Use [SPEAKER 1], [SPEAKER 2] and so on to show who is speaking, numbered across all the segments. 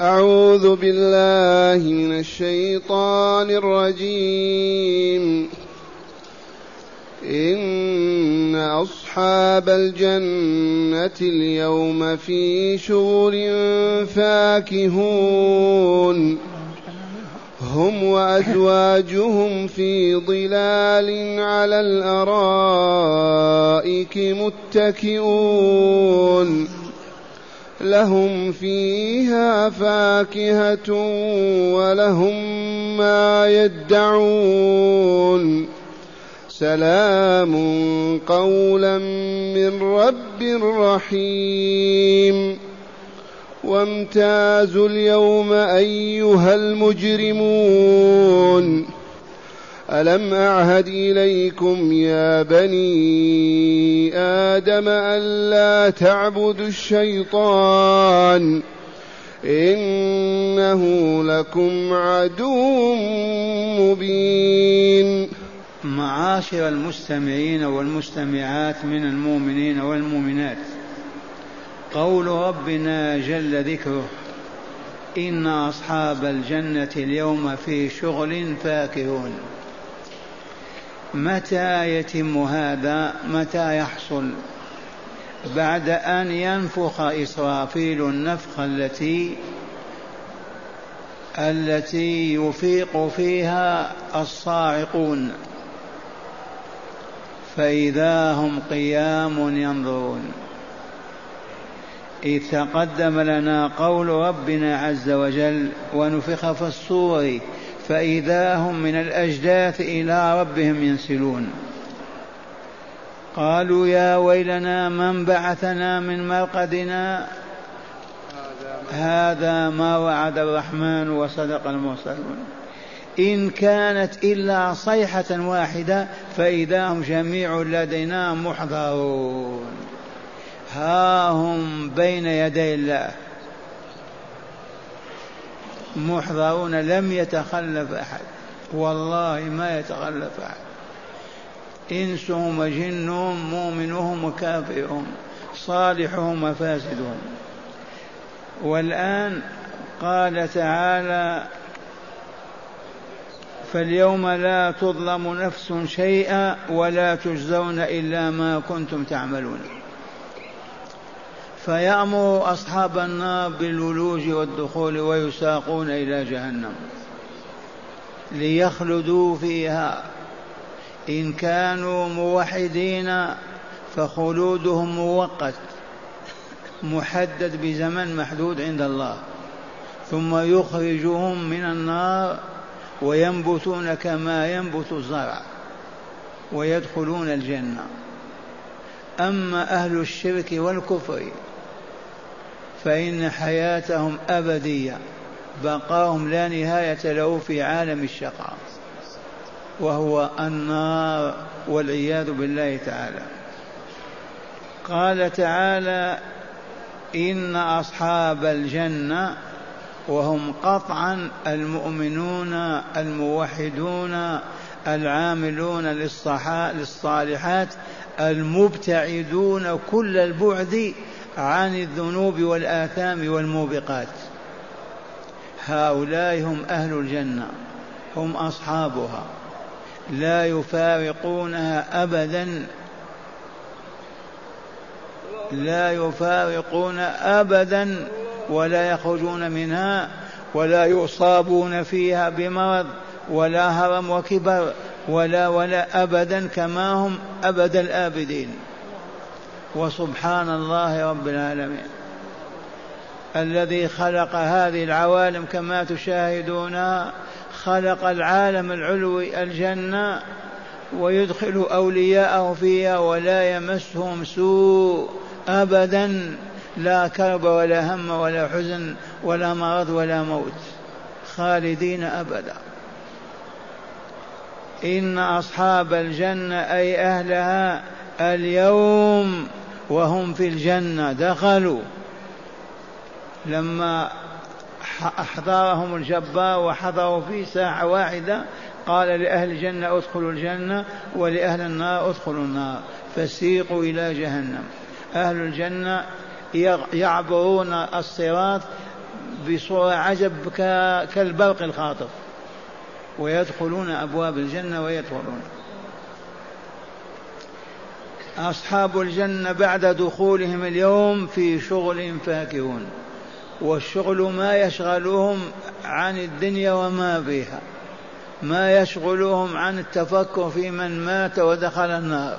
[SPEAKER 1] أعوذ بالله من الشيطان الرجيم. إن أصحاب الجنة اليوم في شغل فاكهون. هم وأزواجهم في ظلال على الأرائك متكئون. لهم فيها فاكهة ولهم ما يدعون. سلام قولا من رب رحيم. وامتازوا اليوم أيها المجرمون. ألم أعهد إليكم يا بني آدم الا تعبدوا الشيطان إنه لكم عدو مبين.
[SPEAKER 2] معاشر المستمعين والمستمعات من المؤمنين والمؤمنات قول ربنا جل ذكره إن أصحاب الجنة اليوم في شغل فاكهون. متى يتم هذا؟ متى يحصل؟ بعد أن ينفخ إسرافيل النفخة التي التي يفيق فيها الصاعقون. فإذا هم قيام ينظرون. إذ تقدم لنا قول ربنا عز وجل ونفخ في الصور فإذا هم من الأجداث إلى ربهم ينسلون. قالوا يا ويلنا من بعثنا من مرقدنا؟ هذا ما وعد الرحمن وصدق المرسلون. إن كانت إلا صيحة واحدة فإذا هم جميع لدينا محضرون. ها هم بين يدي الله. محضرون لم يتخلف أحد. والله ما يتخلف أحد. إنسهم وجنهم مؤمنهم وكافرهم صالحهم وفاسدهم. والآن قال تعالى فاليوم لا تظلم نفس شيئا ولا تجزون إلا ما كنتم تعملون. فيأمر أصحاب النار بالولوج والدخول ويساقون إلى جهنم ليخلدوا فيها. إن كانوا موحدين فخلودهم موقت محدد بزمن محدود عند الله. ثم يخرجهم من النار وينبتون كما ينبت الزرع ويدخلون الجنة. أما أهل الشرك والكفر فإن حياتهم أبدية بقاهم لا نهاية له في عالم الشقاء وهو النار والعياذ بالله تعالى. قال تعالى إن أصحاب الجنة وهم قطعا المؤمنون الموحدون العاملون للصالحات المبتعدون كل البعد عن الذنوب والآثام والموبقات. هؤلاء هم أهل الجنة هم أصحابها. لا يفارقونها أبدا. لا يفارقون أبدا ولا يخرجون منها ولا يصابون فيها بمرض ولا هرم وكبر ولا ولا أبدا كما هم أبد الآبدين. وسبحان الله رب العالمين. الذي خلق هذه العوالم كما تشاهدون خلق العالم العلوي الجنة ويدخل أولياءه فيها ولا يمسهم سوء أبدا. لا كرب ولا هم ولا حزن ولا مرض ولا موت. خالدين أبدا. إن أصحاب الجنة أي أهلها اليوم وهم في الجنة دخلوا. لما أحضرهم الجبار وحضروا في ساعة واحدة قال لأهل الجنة ادخلوا الجنة ولأهل النار ادخلوا النار فسيقوا إلى جهنم. أهل الجنة يعبرون الصراط بصورة عجب كالبرق الخاطف ويدخلون أبواب الجنة ويدخلون. أصحاب الجنة بعد دخولهم اليوم في شغل فاكهون والشغل ما يشغلهم عن الدنيا وما فيها ما يشغلهم عن التفكر في من مات ودخل النار.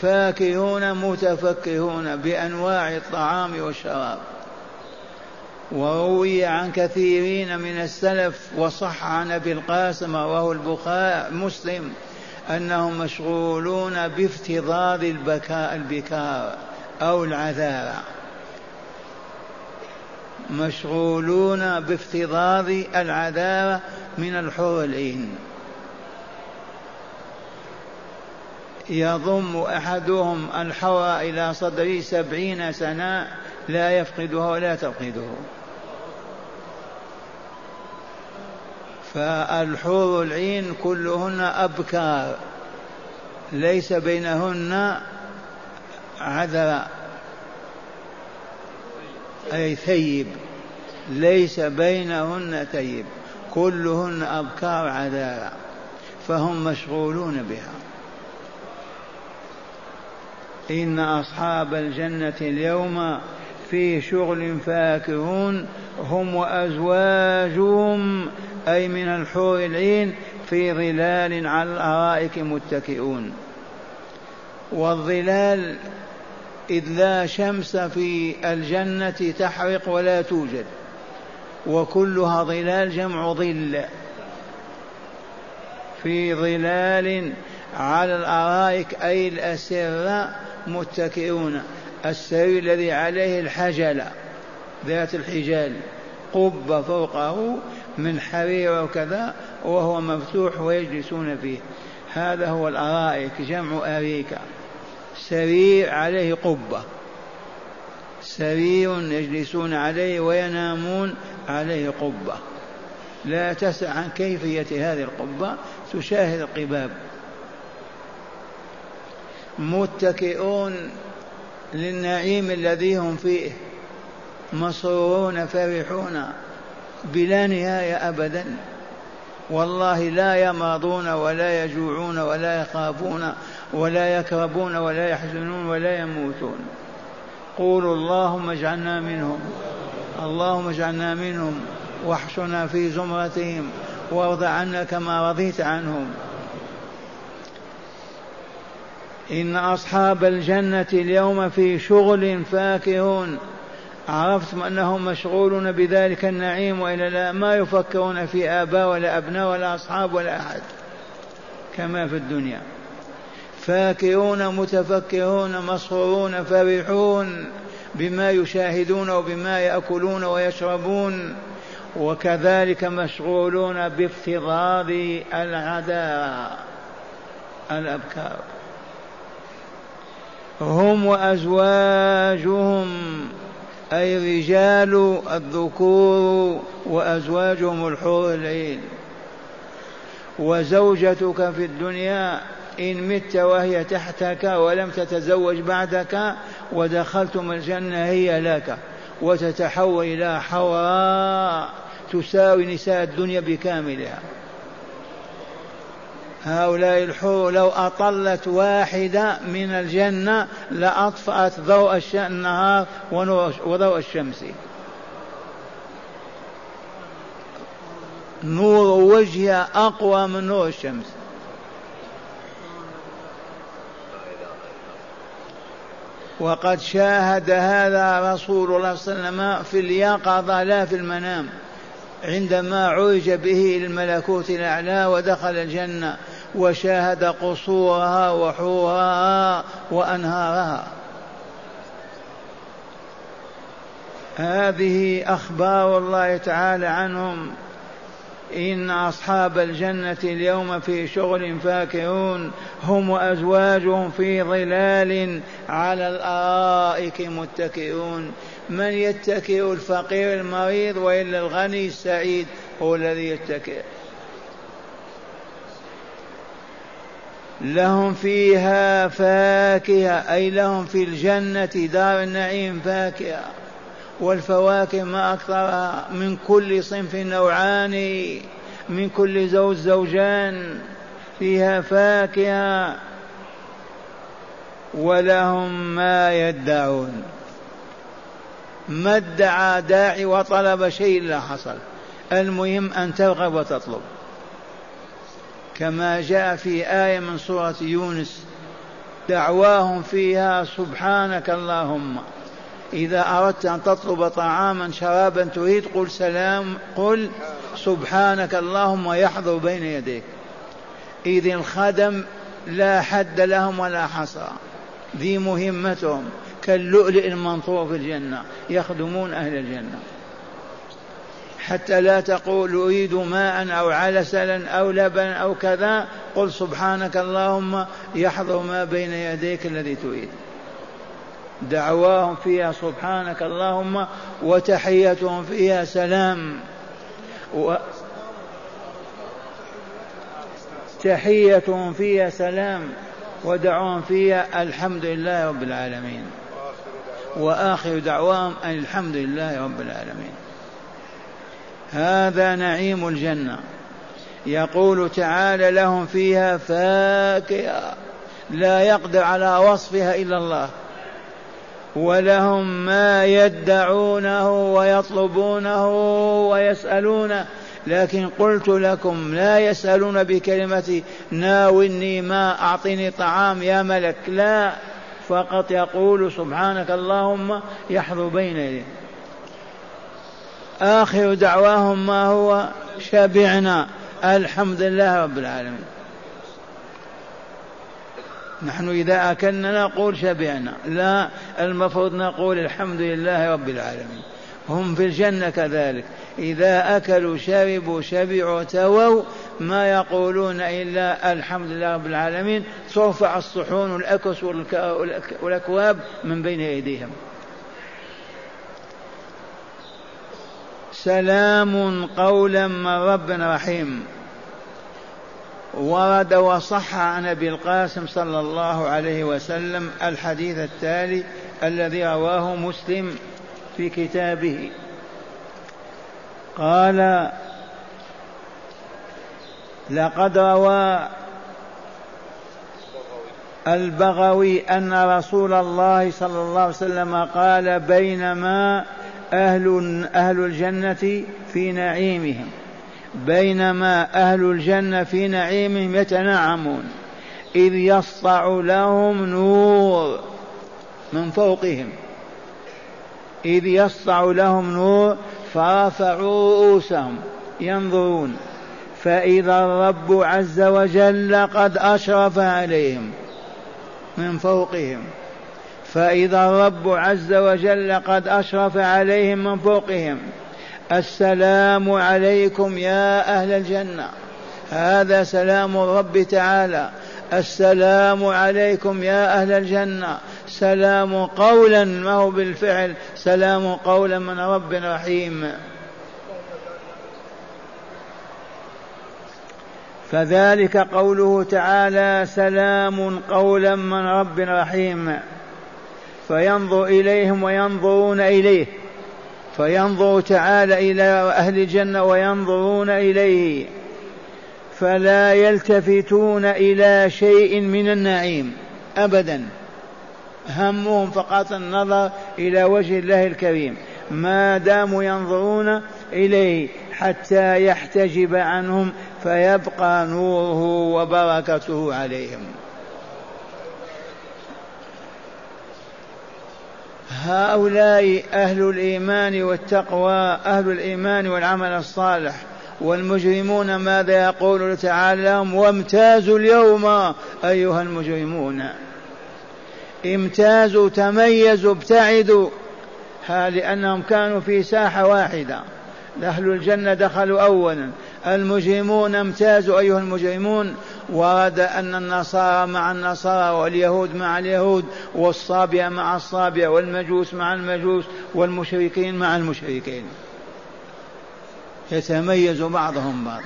[SPEAKER 2] فاكهون متفكهون بأنواع الطعام والشراب. وروي عن كثيرين من السلف وصح عن أبي القاسم وهو البخاري مسلم أنهم مشغولون بافتضاض البكاء البكار أو العذارى مشغولون بافتضاض العذارى من الحور العين يضم أحدهم الحوى إلى صدره سبعين سنة لا يفقدها ولا تفقده. فالحور العين كلهن أبكار ليس بينهن عذرا أي ثيب. ليس بينهن ثيب. كلهن أبكار عذارى فهم مشغولون بها. إن أصحاب الجنة اليوم في شغل فاكهون هم وأزواجهم أي من الحور العين في ظلال على الأرائك متكئون. والظلال إذ لا شمس في الجنة تحرق ولا توجد وكلها ظلال جمع ظل. في ظلال على الأرائك أي الأسرة متكئون. السرير الذي عليه الحجلة ذات الحجال قبة فوقه من حرير وكذا وهو مفتوح ويجلسون فيه. هذا هو الأرائك جمع أريكة سرير عليه قبة. سرير يجلسون عليه وينامون عليه قبة. لا تسأل عن كيفية هذه القبة تشاهد القباب. متكئون للنعيم الذي هم فيه مسرورون فرحون بلا نهاية أبدا. والله لا يمرضون ولا يجوعون ولا يخافون ولا يكربون ولا يحزنون ولا يموتون. قولوا اللهم اجعلنا منهم. اللهم اجعلنا منهم واحشنا في زمرتهم وارض عنا كما رضيت عنهم. إن أصحاب الجنة اليوم في شغل فاكهون. عرفتم أنهم مشغولون بذلك النعيم وإلا لا ما يفكرون في آباء ولا أبناء ولا أصحاب ولا أحد. كما في الدنيا. فاكهون متفكرون مسرورون فرحون بما يشاهدون وبما يأكلون ويشربون. وكذلك مشغولون بافتضاض العداء الأبكار. هم وأزواجهم أي رجال الذكور وأزواجهم الحور العين وزوجتك في الدنيا إن مت وهي تحتك ولم تتزوج بعدك ودخلتم الجنة هي لك. وتتحول إلى حوراء تساوي نساء الدنيا بكاملها. هؤلاء الحور لو أطلت واحدة من الجنة لأطفأت ضوء النهار وضوء الشمس. نور وجهها أقوى من نور الشمس. وقد شاهد هذا رسول الله صلى الله عليه وسلم في اليقظة لا في المنام عندما عرج به الملكوت الأعلى ودخل الجنة. وشاهد قصورها وحورها وأنهارها. هذه أخبار الله تعالى عنهم. إن أصحاب الجنة اليوم في شغل فاكهون. هم وأزواجهم في ظلال على الأرائك متكئون. من يتكئ الفقير المريض وإلا الغني السعيد هو الذي يتكئ. لهم فيها فاكهة أي لهم في الجنة دار النعيم فاكهة. والفواكه ما أكثرها من كل صنف نوعان من كل زوج زوجان فيها فاكهة. ولهم ما يدعون. ما ادعى داعي وطلب شيء لا حصل. المهم أن ترغب وتطلب. كما جاء في آية من سورة يونس دعواهم فيها سبحانك اللهم. إذا أردت أن تطلب طعاما شرابا تريد قل سلام قل سبحانك اللهم يحضر بين يديك. إذ الخدم لا حد لهم ولا حصر ذي مهمتهم كاللؤلؤ المنثور في الجنة يخدمون أهل الجنة. حتى لا تقول أريد ماء أو علسلا أو لبنا أو كذا قل سبحانك اللهم يحضر ما بين يديك الذي تريد. دعواهم فيها سبحانك اللهم وتحيتهم فيها سلام. و تحيتهم فيها سلام ودعوهم فيها الحمد لله رب العالمين. وآخر دعواهم أن الحمد لله رب العالمين. هذا نعيم الجنة. يقول تعالى لهم فيها فاكهة لا يقدر على وصفها إلا الله. ولهم ما يدعونه ويطلبونه ويسألونه. لكن قلت لكم لا يسألون بكلمة ناولني ما أعطني طعام يا ملك. لا فقط يقول سبحانك اللهم يحظو بين يديه آخر دعواهم ما هو؟ شبعنا الحمد لله رب العالمين. نحن إذا أكلنا نقول شبعنا لا المفروض نقول الحمد لله رب العالمين. هم في الجنة كذلك. إذا أكلوا شربوا شبعوا تووا ما يقولون إلا الحمد لله رب العالمين. ترفع الصحون والأكس والأكواب من بين أيديهم. سلام قولا من رب رحيم. ورد وصح عن أبي القاسم صلى الله عليه وسلم الحديث التالي الذي رواه مسلم في كتابه. قال لقد روى البغوي أن رسول الله صلى الله عليه وسلم قال بينما أهل أهل الجنة في نعيمهم بينما أهل الجنة في نعيمهم يتنعمون إذ يسطع لهم نور من فوقهم إذ يسطع لهم نور فرفعوا رؤوسهم ينظرون فإذا الرب عز وجل قد أشرف عليهم من فوقهم. فإذا الرب عز وجل قد أشرف عليهم من فوقهم السلام عليكم يا أهل الجنة. هذا سلام الرب تعالى. السلام عليكم يا أهل الجنة. سلام قولا ما هو بالفعل سلام قولا من رب رحيم. فذلك قوله تعالى سلام قولا من رب رحيم. فينظر إليهم وينظرون إليه. فينظر تعالى إلى أهل الجنة وينظرون إليه. فلا يلتفتون إلى شيء من النعيم ابدا. همهم فقط النظر إلى وجه الله الكريم. ما داموا ينظرون إليه حتى يحتجب عنهم فيبقى نوره وبركته عليهم. هؤلاء أهل الإيمان والتقوى أهل الإيمان والعمل الصالح. والمجرمون ماذا يقول تعالى؟ لهم وامتازوا اليوم أيها المجرمون. امتازوا تميزوا ابتعدوا. لأنهم كانوا في ساحة واحدة. أهل الجنة دخلوا أولا. المجرمون امتازوا أيها المجرمون. ورد أن النصارى مع النصارى واليهود مع اليهود والصابئة مع الصابئة والمجوس مع المجوس والمشركين مع المشركين. يتميز بعضهم بعض.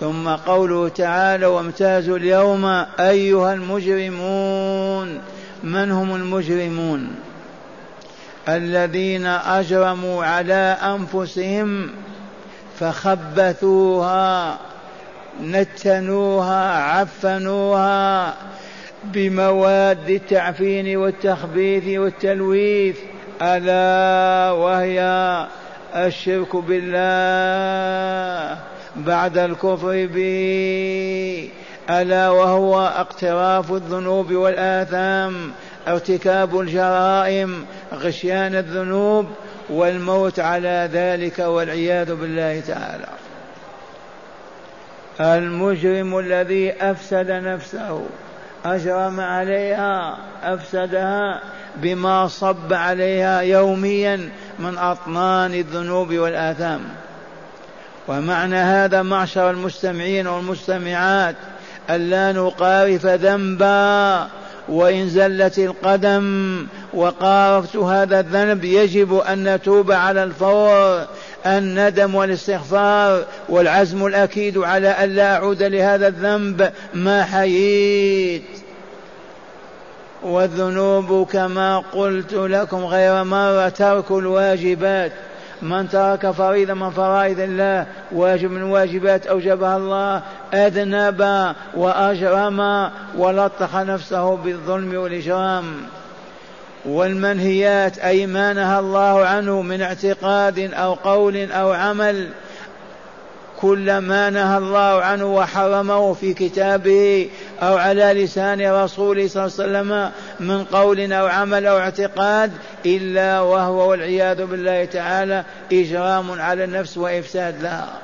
[SPEAKER 2] ثم قوله تعالى وامتازوا اليوم أيها المجرمون. من هم المجرمون؟ الذين أجرموا على أنفسهم فخبثوها نتنوها عفنوها بمواد التعفين والتخبيث والتلويث. ألا وهي الشرك بالله بعد الكفر به. ألا وهو اقتراف الذنوب والآثام. ارتكاب الجرائم غشيان الذنوب والموت على ذلك والعياذ بالله تعالى. المجرم الذي أفسد نفسه أجرم عليها أفسدها بما صب عليها يوميا من أطنان الذنوب والآثام. ومعنى هذا معشر المستمعين والمستمعات ألا نقارف ذنبا وإن زلت القدم وقارفت هذا الذنب يجب أن نتوب على الفور الندم والاستغفار والعزم الأكيد على أن لا أعود لهذا الذنب. ما حييت؟ والذنوب كما قلت لكم غير مرة ترك الواجبات. من ترك فريضة من فرائض الله واجب من واجبات أوجبها الله أذنب وأجرم ولطخ نفسه بالظلم والإجرام. والمنهيات أي ما نهى الله عنه من اعتقاد أو قول أو عمل كل ما نهى الله عنه وحرمه في كتابه أو على لسان رسوله صلى الله عليه وسلم من قول أو عمل أو اعتقاد إلا وهو والعياذ بالله تعالى إجرام على النفس وإفساد لها.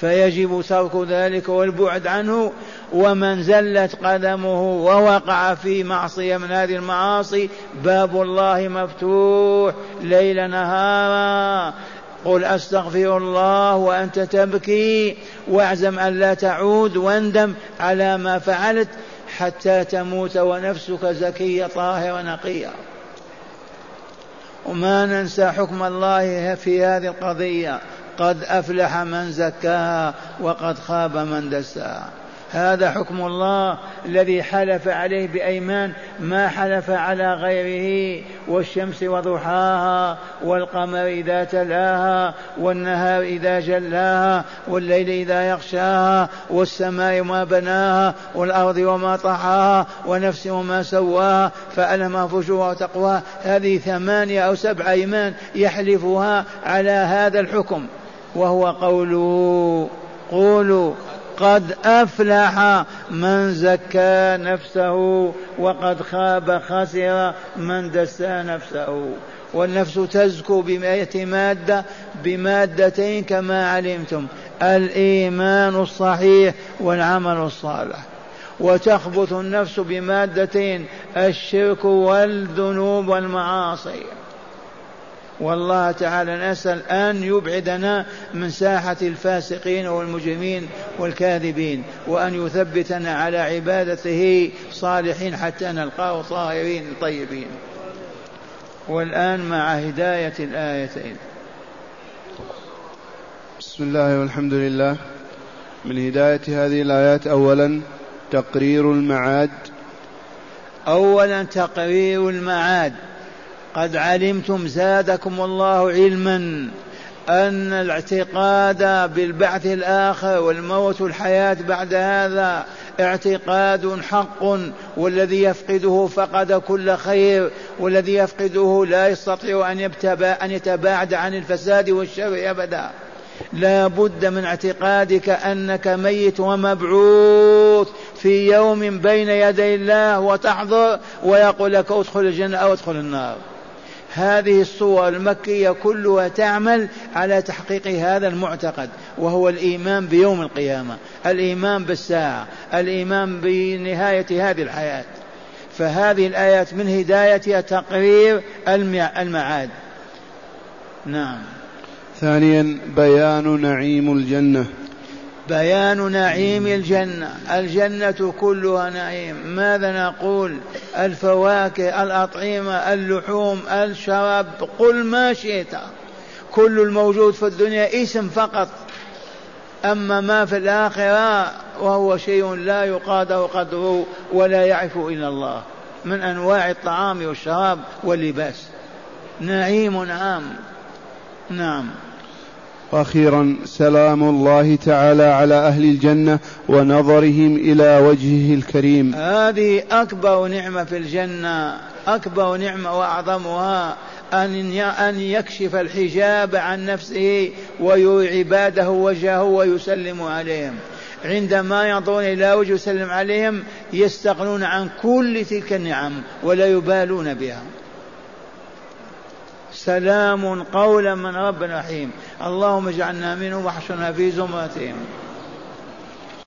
[SPEAKER 2] فيجب ترك ذلك والبعد عنه ومن زلت قدمه ووقع في معصية من هذه المعاصي باب الله مفتوح ليل نهارا. قل أستغفر الله وأنت تبكي واعزم أن لا تعود واندم على ما فعلت حتى تموت ونفسك زكية طاهرة نقية. وما ننسى حكم الله في هذه القضية. قد أفلح من زكاها وقد خاب من دساها. هذا حكم الله الذي حلف عليه بأيمان ما حلف على غيره والشمس وضحاها والقمر إذا تلاها والنهار إذا جلاها والليل إذا يغشاها والسماء وما بناها والأرض وما طحاها ونفس وما سواها فألم فجورها وتقواها هذه ثمانية أو سبع أيمان يحلفها على هذا الحكم وهو قوله قولوا. قد أفلح من زكى نفسه وقد خاب خسر من دسى نفسه. والنفس تزكو بمئة مادة بمادتين كما علمتم الإيمان الصحيح والعمل الصالح. وتخبث النفس بمادتين الشرك والذنوب والمعاصي. والله تعالى نسأل أن يبعدنا من ساحة الفاسقين والمجرمين والكاذبين وأن يثبتنا على عبادته صالحين حتى نلقاه طاهرين طيبين. والآن مع هداية الآيتين.
[SPEAKER 1] بسم الله والحمد لله. من هداية هذه الآيات أولا تقرير المعاد.
[SPEAKER 2] أولا تقرير المعاد. قد علمتم زادكم الله علما أن الاعتقاد بالبعث الآخر والموت والحياة بعد هذا اعتقاد حق والذي يفقده فقد كل خير والذي يفقده لا يستطيع أن, أن يتباعد عن الفساد والشر أبدا. لا بد من اعتقادك أنك ميت ومبعوث في يوم بين يدي الله وتحضر ويقول لك ادخل الجنة أو ادخل النار. هذه الصور المكية كلها تعمل على تحقيق هذا المعتقد وهو الإيمان بيوم القيامة الإيمان بالساعة الإيمان بنهاية هذه الحياة. فهذه الآيات من هدايتها تقرير المعاد. نعم.
[SPEAKER 1] ثانيا بيان نعيم الجنة.
[SPEAKER 2] بيان نعيم الجنة. الجنة كلها نعيم. ماذا نقول؟ الفواكه الأطعمة اللحوم الشراب قل ما شئت. كل الموجود في الدنيا اسم فقط. أما ما في الآخرة وهو شيء لا يقادر قدره ولا يعرف إلا الله. من أنواع الطعام والشراب واللباس. نعيم عام. نعم.
[SPEAKER 1] وأخيرا سلام الله تعالى على أهل الجنة ونظرهم إلى وجهه الكريم.
[SPEAKER 2] هذه أكبر نعمة في الجنة أكبر نعمة وأعظمها أن أن يكشف الحجاب عن نفسه ويري عباده وجهه ويسلم عليهم. عندما ينظرون إلى وجهه يسلم عليهم يستغنون عن كل تلك النعم ولا يبالون بها. سلام قولا من رب رحيم. اللهم اجعلنا منهم واحشرنا في زمرتهم.